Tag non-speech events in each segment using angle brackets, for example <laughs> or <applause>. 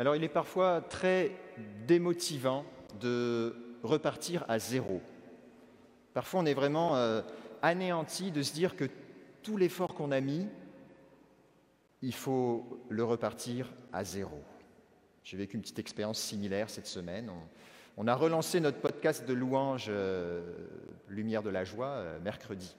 Alors il est parfois très démotivant de repartir à zéro. Parfois on est vraiment euh, anéanti de se dire que tout l'effort qu'on a mis, il faut le repartir à zéro. J'ai vécu une petite expérience similaire cette semaine. On, a relancé notre podcast de louanges euh, Lumière de la joie euh, mercredi.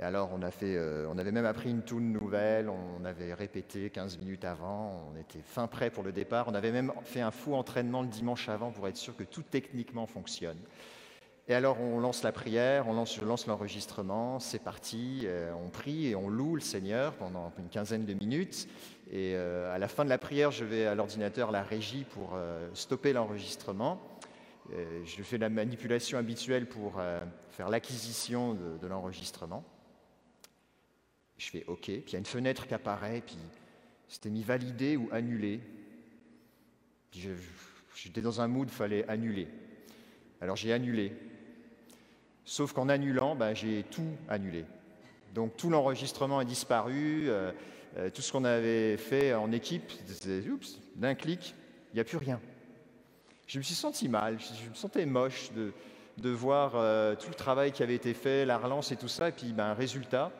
Et alors, on, a fait, euh, on avait même appris une tune nouvelle, on avait répété 15 minutes avant, on était fin prêt pour le départ. On avait même fait un fou entraînement le dimanche avant pour être sûr que tout techniquement fonctionne. Et alors, on lance la prière, on lance, je lance l'enregistrement, c'est parti, euh, on prie et on loue le Seigneur pendant une quinzaine de minutes. Et euh, à la fin de la prière, je vais à l'ordinateur, la régie, pour stopper l'enregistrement. je fais la manipulation habituelle pour faire l'acquisition de l'enregistrement. Je fais OK, puis il y a une fenêtre qui apparaît, puis c'était mis validé ou annulé. Puis j'étais dans un mood, il fallait annuler. Alors j'ai annulé. Sauf qu'en annulant, ben, j'ai tout annulé. Donc tout l'enregistrement a disparu, euh, euh, tout ce qu'on avait fait en équipe, d'un clic, il n'y a plus rien. Je me suis senti mal, je me sentais moche de, de voir euh, tout le travail qui avait été fait, la relance et tout ça, et puis ben, résultat,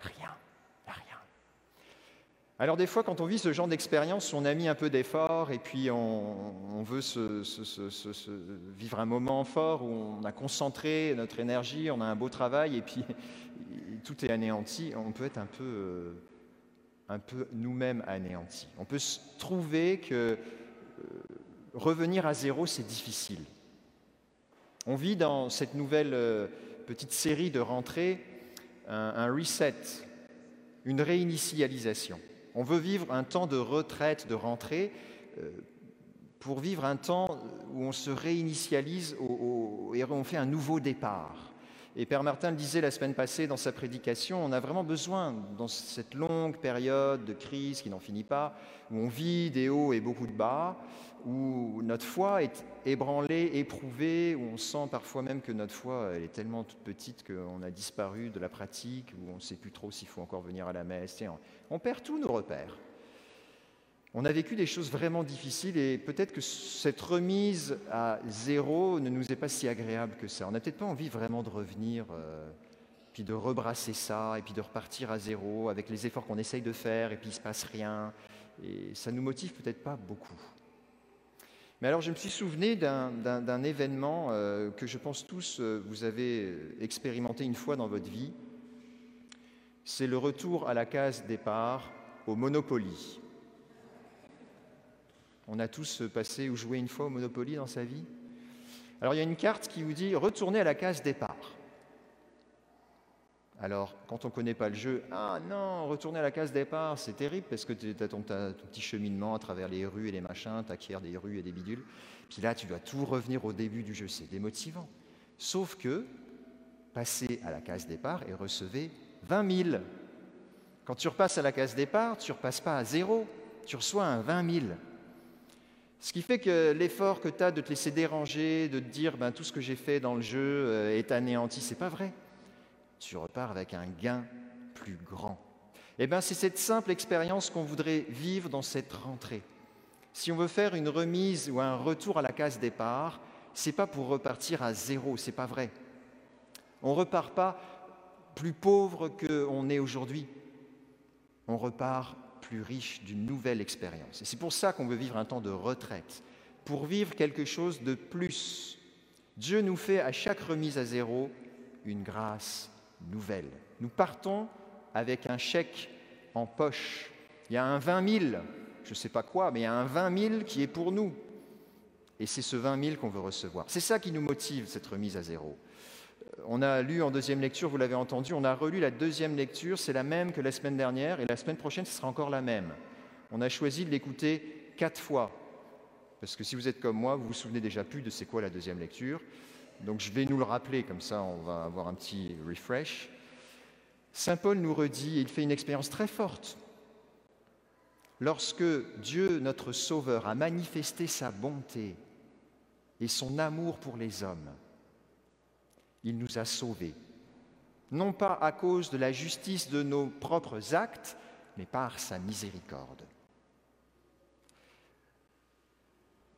rien. Alors des fois, quand on vit ce genre d'expérience, on a mis un peu d'effort et puis on, veut vivre un moment fort où on a concentré notre énergie, on a un beau travail et puis <laughs> tout est anéanti. On peut être un peu, euh, un peu nous-mêmes anéantis. On peut se trouver que euh, revenir à zéro, c'est difficile. On vit dans cette nouvelle euh, petite série de rentrées un reset, une réinitialisation. On veut vivre un temps de retraite, de rentrée, euh, pour vivre un temps où on se réinitialise et on fait un nouveau départ. Et Père Martin le disait la semaine passée dans sa prédication, on a vraiment besoin, dans cette longue période de crise qui n'en finit pas, où on vit des hauts et beaucoup de bas, où notre foi est ébranlée, éprouvée, où on sent parfois même que notre foi elle est tellement toute petite qu'on a disparu de la pratique, où on ne sait plus trop s'il faut encore venir à la messe. On perd tous nos repères. On a vécu des choses vraiment difficiles et peut-être que cette remise à zéro ne nous est pas si agréable que ça. On n'a peut-être pas envie vraiment de revenir, euh, puis de rebrasser ça, et puis de repartir à zéro avec les efforts qu'on essaye de faire, et puis il ne se passe rien. Et ça nous motive peut-être pas beaucoup. Mais alors je me suis souvenu d'un événement euh, que je pense tous euh, vous avez expérimenté une fois dans votre vie. C'est le retour à la case départ au Monopoly. On a tous passé ou joué une fois au Monopoly dans sa vie. Alors il y a une carte qui vous dit retournez à la case départ. Alors, quand on ne connaît pas le jeu, ah non, retourner à la case départ, c'est terrible parce que tu as ton, petit cheminement à travers les rues et les machins, tu acquiers des rues et des bidules. Puis là, tu dois tout revenir au début du jeu, c'est démotivant. Sauf que, passez à la case départ et recevez 20 000. Quand tu repasses à la case départ, tu ne repasses pas à zéro, tu reçois un 20 000. Ce qui fait que l'effort que tu as de te laisser déranger, de te dire ben, tout ce que j'ai fait dans le jeu euh, est anéanti, c'est pas vrai tu repars avec un gain plus grand. Eh bien, c'est cette simple expérience qu'on voudrait vivre dans cette rentrée. Si on veut faire une remise ou un retour à la case départ, c'est pas pour repartir à zéro, c'est pas vrai. On repart pas plus pauvre qu'on est aujourd'hui. On repart plus riche d'une nouvelle expérience. Et c'est pour ça qu'on veut vivre un temps de retraite, pour vivre quelque chose de plus. Dieu nous fait à chaque remise à zéro une grâce nouvelle. Nous partons avec un chèque en poche. Il y a un 20 000, je ne sais pas quoi, mais il y a un 20 000 qui est pour nous. Et c'est ce 20 000 qu'on veut recevoir. C'est ça qui nous motive, cette remise à zéro. On a lu en deuxième lecture, vous l'avez entendu, on a relu la deuxième lecture, c'est la même que la semaine dernière, et la semaine prochaine, ce sera encore la même. On a choisi de l'écouter quatre fois, parce que si vous êtes comme moi, vous vous souvenez déjà plus de c'est quoi la deuxième lecture. Donc je vais nous le rappeler, comme ça on va avoir un petit refresh. Saint Paul nous redit, et il fait une expérience très forte. Lorsque Dieu, notre Sauveur, a manifesté sa bonté et son amour pour les hommes, il nous a sauvés, non pas à cause de la justice de nos propres actes, mais par sa miséricorde.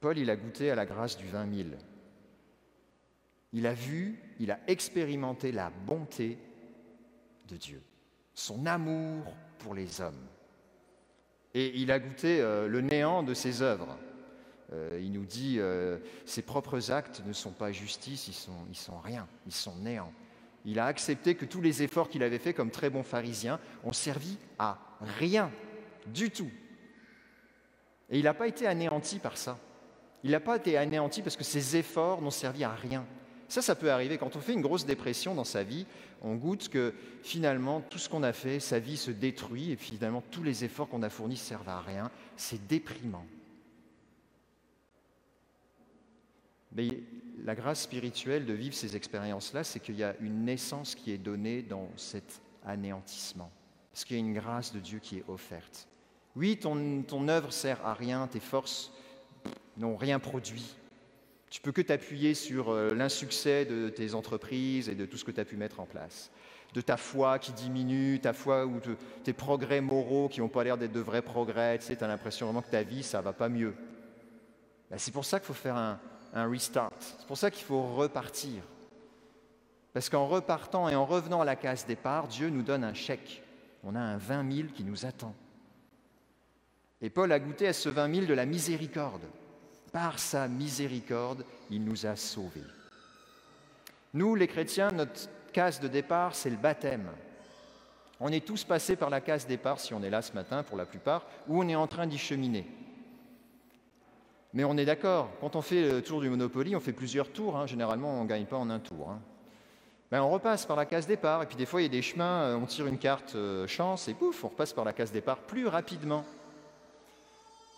Paul, il a goûté à la grâce du 20 000. Il a vu, il a expérimenté la bonté de Dieu, son amour pour les hommes. Et il a goûté euh, le néant de ses œuvres. Euh, il nous dit, euh, ses propres actes ne sont pas justice, ils sont, sont rien, ils sont néants. Il a accepté que tous les efforts qu'il avait faits comme très bon pharisien ont servi à rien du tout. Et il n'a pas été anéanti par ça. Il n'a pas été anéanti parce que ses efforts n'ont servi à rien. Ça, ça peut arriver quand on fait une grosse dépression dans sa vie, on goûte que finalement tout ce qu'on a fait, sa vie se détruit et finalement tous les efforts qu'on a fournis servent à rien. C'est déprimant. Mais la grâce spirituelle de vivre ces expériences-là, c'est qu'il y a une naissance qui est donnée dans cet anéantissement. Parce qu'il y a une grâce de Dieu qui est offerte. Oui, ton, ton œuvre sert à rien, tes forces n'ont rien produit. Tu peux que t'appuyer sur euh, l'insuccès de tes entreprises et de tout ce que tu as pu mettre en place. De ta foi qui diminue, ta foi ou tes progrès moraux qui n'ont pas l'air d'être de vrais progrès. Tu sais, as l'impression vraiment que ta vie, ça va pas mieux. Ben, c'est pour ça qu'il faut faire un, un restart. C'est pour ça qu'il faut repartir. Parce qu'en repartant et en revenant à la case départ, Dieu nous donne un chèque. On a un 20 000 qui nous attend. Et Paul a goûté à ce 20 000 de la miséricorde. Par sa miséricorde, il nous a sauvés. Nous, les chrétiens, notre case de départ, c'est le baptême. On est tous passés par la case départ, si on est là ce matin pour la plupart, ou on est en train d'y cheminer. Mais on est d'accord, quand on fait le tour du Monopoly, on fait plusieurs tours. Hein. Généralement, on ne gagne pas en un tour. Hein. Ben, on repasse par la case départ, et puis des fois, il y a des chemins, euh, on tire une carte euh, chance, et pouf, on repasse par la case départ plus rapidement.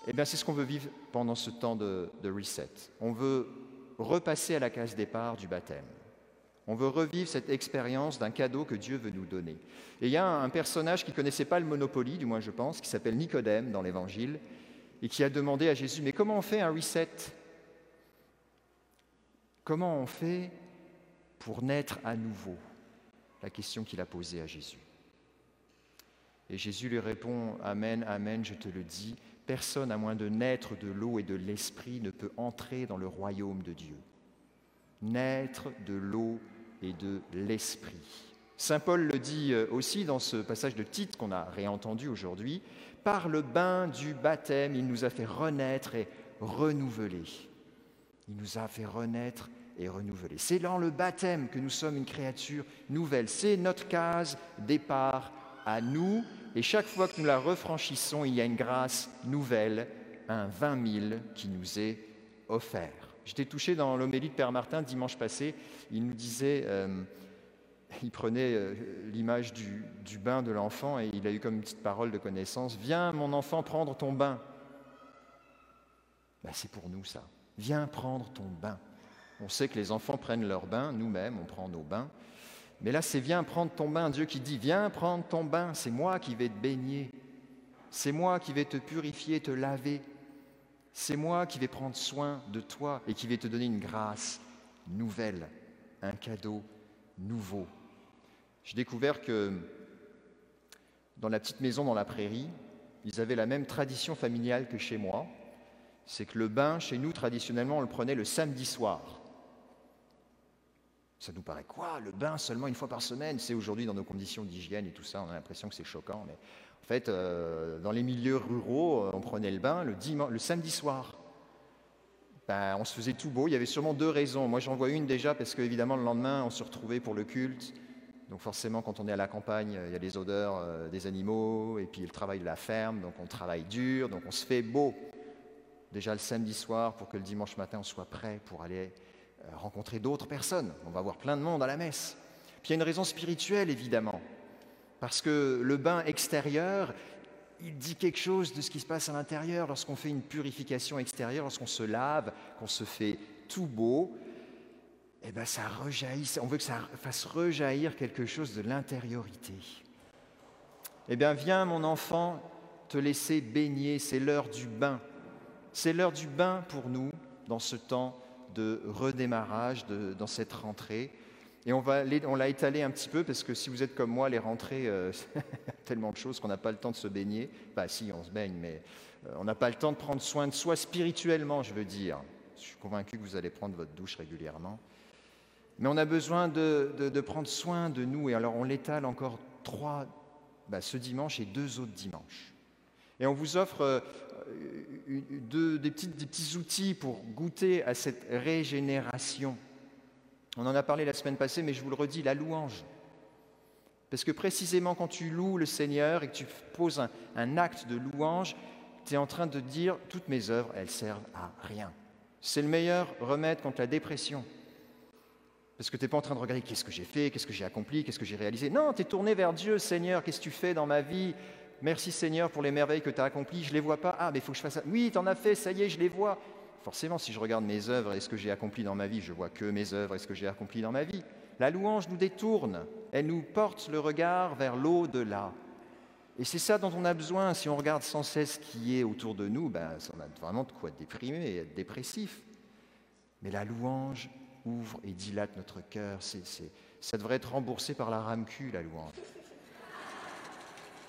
Et eh bien, c'est ce qu'on veut vivre pendant ce temps de, de reset. On veut repasser à la case départ du baptême. On veut revivre cette expérience d'un cadeau que Dieu veut nous donner. Et il y a un personnage qui ne connaissait pas le Monopoly, du moins je pense, qui s'appelle Nicodème dans l'Évangile, et qui a demandé à Jésus, mais comment on fait un reset? Comment on fait pour naître à nouveau? La question qu'il a posée à Jésus. Et Jésus lui répond, Amen, Amen, je te le dis, personne à moins de naître de l'eau et de l'esprit ne peut entrer dans le royaume de Dieu. Naître de l'eau et de l'esprit. Saint Paul le dit euh, aussi dans ce passage de Tite qu'on a réentendu aujourd'hui, par le bain du baptême, il nous a fait renaître et renouveler. Il nous a fait renaître et renouveler. C'est dans le baptême que nous sommes une créature nouvelle. C'est notre case départ à nous. Et chaque fois que nous la refranchissons, il y a une grâce nouvelle, un 20 000 qui nous est offert. J'étais touché dans l'homélie de Père Martin dimanche passé. Il nous disait... Euh, il prenait euh, l'image du, bain de l'enfant et il a eu comme une petite parole de connaissance, Viens mon enfant prendre ton bain. Ben, c'est pour nous ça. Viens prendre ton bain. On sait que les enfants prennent leur bain, nous-mêmes on prend nos bains. Mais là c'est viens prendre ton bain. Dieu qui dit, viens prendre ton bain, c'est moi qui vais te baigner. C'est moi qui vais te purifier, te laver. C'est moi qui vais prendre soin de toi et qui vais te donner une grâce nouvelle, un cadeau nouveau. J'ai découvert que dans la petite maison dans la prairie, ils avaient la même tradition familiale que chez moi. C'est que le bain, chez nous, traditionnellement, on le prenait le samedi soir. Ça nous paraît quoi Le bain seulement une fois par semaine? C'est aujourd'hui dans nos conditions d'hygiène et tout ça, on a l'impression que c'est choquant. Mais en fait, euh, dans les milieux ruraux, euh, on prenait le bain le, samedi soir. Ben, on se faisait tout beau. Il y avait sûrement deux raisons. Moi, j'en vois une déjà parce qu'évidemment, le lendemain, on se retrouvait pour le culte. Donc forcément, quand on est à la campagne, il y a les odeurs euh, des animaux et puis le travail de la ferme. Donc on travaille dur, donc on se fait beau. Déjà le samedi soir pour que le dimanche matin, on soit prêt pour aller euh, rencontrer d'autres personnes. On va voir plein de monde à la messe. Puis il y a une raison spirituelle, évidemment. Parce que le bain extérieur, il dit quelque chose de ce qui se passe à l'intérieur lorsqu'on fait une purification extérieure, lorsqu'on se lave, qu'on se fait tout beau. Eh bien, ça rejaillit, on veut que ça fasse rejaillir quelque chose de l'intériorité. Eh bien, viens, mon enfant, te laisser baigner, c'est l'heure du bain. C'est l'heure du bain pour nous dans ce temps de redémarrage, dans cette rentrée. Et on, va, on l'a étalé un petit peu parce que si vous êtes comme moi, les rentrées, euh, <laughs> tellement de choses qu'on n'a pas le temps de se baigner. Bah si, on se baigne, mais euh, on n'a pas le temps de prendre soin de soi spirituellement, je veux dire. Je suis convaincu que vous allez prendre votre douche régulièrement. Mais on a besoin de, prendre soin de nous. Et alors on l'étale encore trois, bah, ce dimanche et deux autres dimanches. Et on vous offre euh, des, petits outils pour goûter à cette régénération on en a parlé la semaine passée, mais je vous le redis, la louange. Parce que précisément quand tu loues le Seigneur et que tu poses un, acte de louange, tu es en train de dire, toutes mes œuvres, elles servent à rien. C'est le meilleur remède contre la dépression. Parce que tu n'es pas en train de regarder qu'est-ce que j'ai fait, qu'est-ce que j'ai accompli, qu'est-ce que j'ai réalisé. Non, tu es tourné vers Dieu, Seigneur, qu'est-ce que tu fais dans ma vie? Merci Seigneur pour les merveilles que tu as accomplies, je ne les vois pas. Ah, mais il faut que je fasse ça. Oui, tu en as fait, ça y est, je les vois. Forcément, si je regarde mes œuvres et ce que j'ai accompli dans ma vie, je vois que mes œuvres et ce que j'ai accompli dans ma vie. La louange nous détourne, elle nous porte le regard vers l'au-delà. Et c'est ça dont on a besoin. Si on regarde sans cesse ce qui est autour de nous, ben, on a vraiment de quoi déprimer et être dépressif. Mais la louange ouvre et dilate notre cœur. ça devrait être remboursé par la RAMQ, la louange.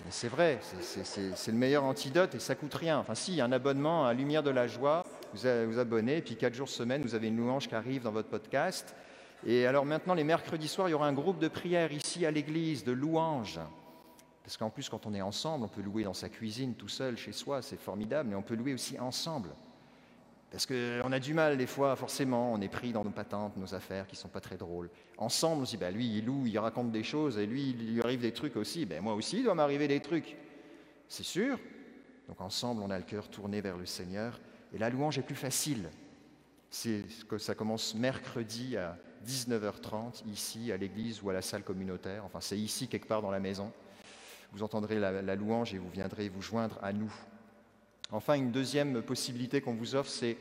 C'est vrai, c'est le meilleur antidote et ça coûte rien. Enfin, si, un abonnement à Lumière de la Joie, vous vous abonnez, et puis quatre jours semaine, vous avez une louange qui arrive dans votre podcast. Et alors maintenant, les mercredis soirs, il y aura un groupe de prière ici à l'église, de louanges. Parce qu'en plus, quand on est ensemble, on peut louer dans sa cuisine, tout seul, chez soi, c'est formidable, mais on peut louer aussi ensemble. Parce qu'on a du mal des fois, forcément, on est pris dans nos patentes, nos affaires qui ne sont pas très drôles. Ensemble, on se dit, bah, lui, il loue, il raconte des choses, et lui, il lui arrive des trucs aussi. Ben, moi aussi, il doit m'arriver des trucs. C'est sûr. Donc ensemble, on a le cœur tourné vers le Seigneur. Et la louange est plus facile. C'est que ça commence mercredi à 19h30 ici à l'église ou à la salle communautaire. Enfin, c'est ici quelque part dans la maison. Vous entendrez la, louange et vous viendrez vous joindre à nous. Enfin, une deuxième possibilité qu'on vous offre, c'est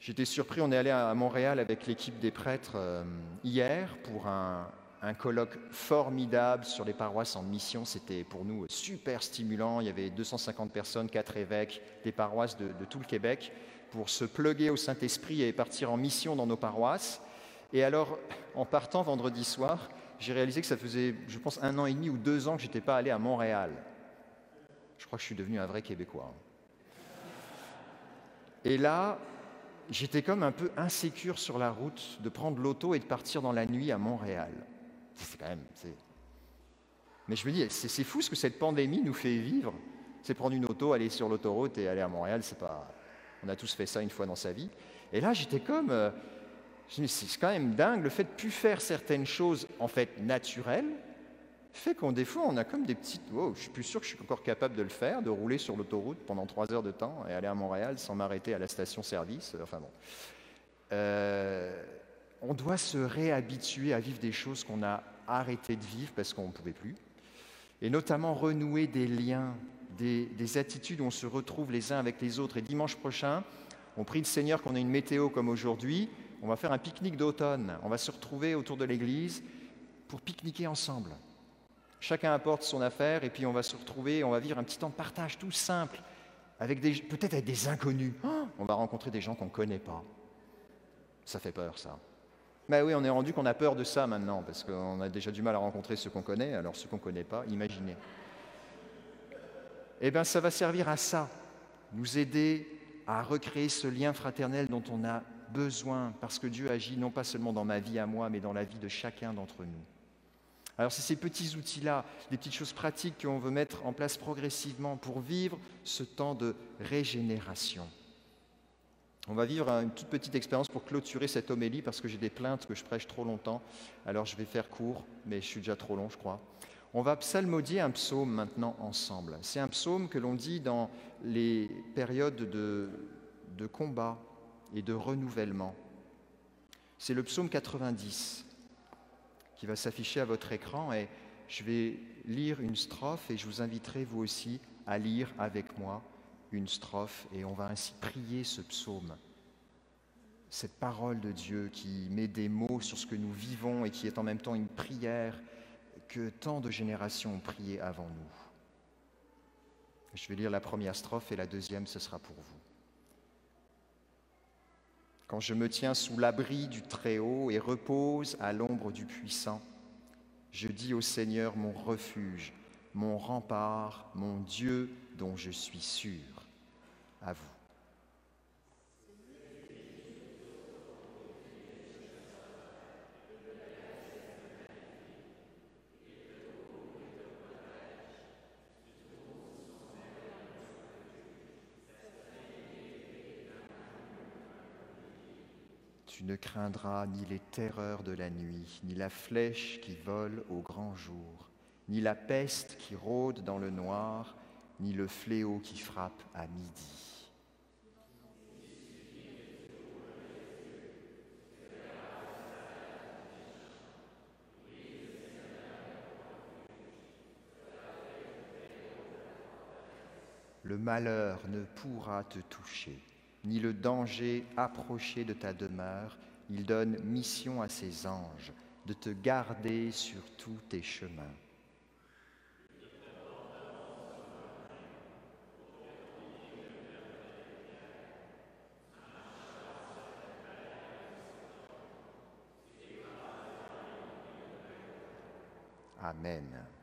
J'étais surpris, on est allé à Montréal avec l'équipe des prêtres euh, hier pour un, colloque formidable sur les paroisses en mission. C'était pour nous super stimulant. Il y avait 250 personnes, quatre évêques des paroisses de, tout le Québec pour se pluguer au Saint-Esprit et partir en mission dans nos paroisses. Et alors, en partant vendredi soir, j'ai réalisé que ça faisait, je pense, un an et demi ou deux ans que je n'étais pas allé à Montréal. Je crois que je suis devenu un vrai Québécois. Et là, j'étais comme un peu insécure sur la route de prendre l'auto et de partir dans la nuit à Montréal. C'est quand même. Mais je me dis, c'est fou ce que cette pandémie nous fait vivre. C'est prendre une auto, aller sur l'autoroute et aller à Montréal. C'est pas. On a tous fait ça une fois dans sa vie. Et là, j'étais comme. Euh, c'est quand même dingue. Le fait de plus faire certaines choses en fait naturelles fait qu'on des fois on a comme des petites. Oh, je suis plus sûr que je suis encore capable de le faire, de rouler sur l'autoroute pendant trois heures de temps et aller à Montréal sans m'arrêter à la station-service. Enfin bon. Euh, on doit se réhabituer à vivre des choses qu'on a arrêté de vivre parce qu'on ne pouvait plus, et notamment renouer des liens, des, attitudes où on se retrouve les uns avec les autres. Et dimanche prochain, on prie le Seigneur qu'on ait une météo comme aujourd'hui, on va faire un pique-nique d'automne, on va se retrouver autour de l'église pour pique-niquer ensemble. Chacun apporte son affaire et puis on va se retrouver, on va vivre un petit temps de partage tout simple, peut-être avec des inconnus. Oh, on va rencontrer des gens qu'on ne connaît pas. Ça fait peur, ça. Mais oui, on est rendu qu'on a peur de ça maintenant, parce qu'on a déjà du mal à rencontrer ceux qu'on connaît, alors ceux qu'on ne connaît pas, imaginez. Eh bien, ça va servir à ça, nous aider à recréer ce lien fraternel dont on a besoin, parce que Dieu agit non pas seulement dans ma vie à moi, mais dans la vie de chacun d'entre nous. Alors c'est ces petits outils-là, des petites choses pratiques qu'on veut mettre en place progressivement pour vivre ce temps de régénération. On va vivre une toute petite expérience pour clôturer cette homélie parce que j'ai des plaintes que je prêche trop longtemps. Alors je vais faire court, mais je suis déjà trop long, je crois. On va psalmodier un psaume maintenant ensemble. C'est un psaume que l'on dit dans les périodes de, de combat et de renouvellement. C'est le psaume 90 qui va s'afficher à votre écran et je vais lire une strophe et je vous inviterai vous aussi à lire avec moi une strophe et on va ainsi prier ce psaume. Cette parole de Dieu qui met des mots sur ce que nous vivons et qui est en même temps une prière que tant de générations ont prié avant nous. Je vais lire la première strophe et la deuxième, ce sera pour vous. Quand je me tiens sous l'abri du Très-Haut et repose à l'ombre du Puissant, je dis au Seigneur mon refuge, mon rempart, mon Dieu dont je suis sûr. À vous. Tu ne craindras ni les terreurs de la nuit, ni la flèche qui vole au grand jour, ni la peste qui rôde dans le noir, ni le fléau qui frappe à midi. Le malheur ne pourra te toucher ni le danger approcher de ta demeure, il donne mission à ses anges de te garder sur tous tes chemins. Amen.